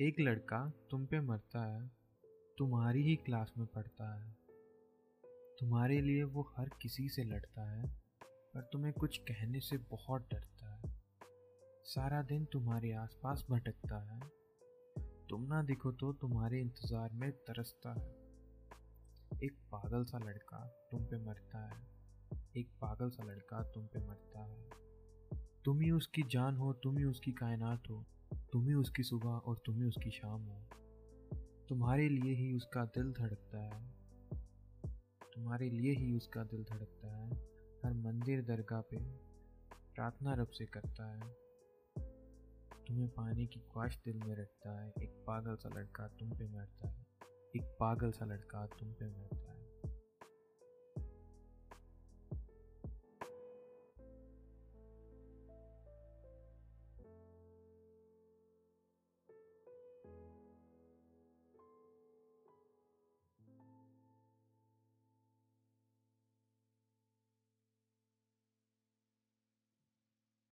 एक लड़का तुम पे मरता है, तुम्हारी ही क्लास में पढ़ता है। तुम्हारे लिए वो हर किसी से लड़ता है, पर तुम्हें कुछ कहने से बहुत डरता है। सारा दिन तुम्हारे आसपास भटकता है। तुम ना दिखो तो तुम्हारे इंतज़ार में तरसता है। एक पागल सा लड़का तुम पे मरता है। एक पागल सा लड़का तुम पे मरता है। तुम ही उसकी जान हो, तुम ही उसकी कायनात हो। तुम ही उसकी सुबह और तुम ही उसकी शाम हो। तुम्हारे लिए ही उसका दिल धड़कता है। तुम्हारे लिए ही उसका दिल धड़कता है। हर मंदिर दरगाह पे प्रार्थना रब से करता है। तुम्हें पाने की ख्वाहिश दिल में रखता है। एक पागल सा लड़का तुम पे मरता है। एक पागल सा लड़का तुम पे मरता है।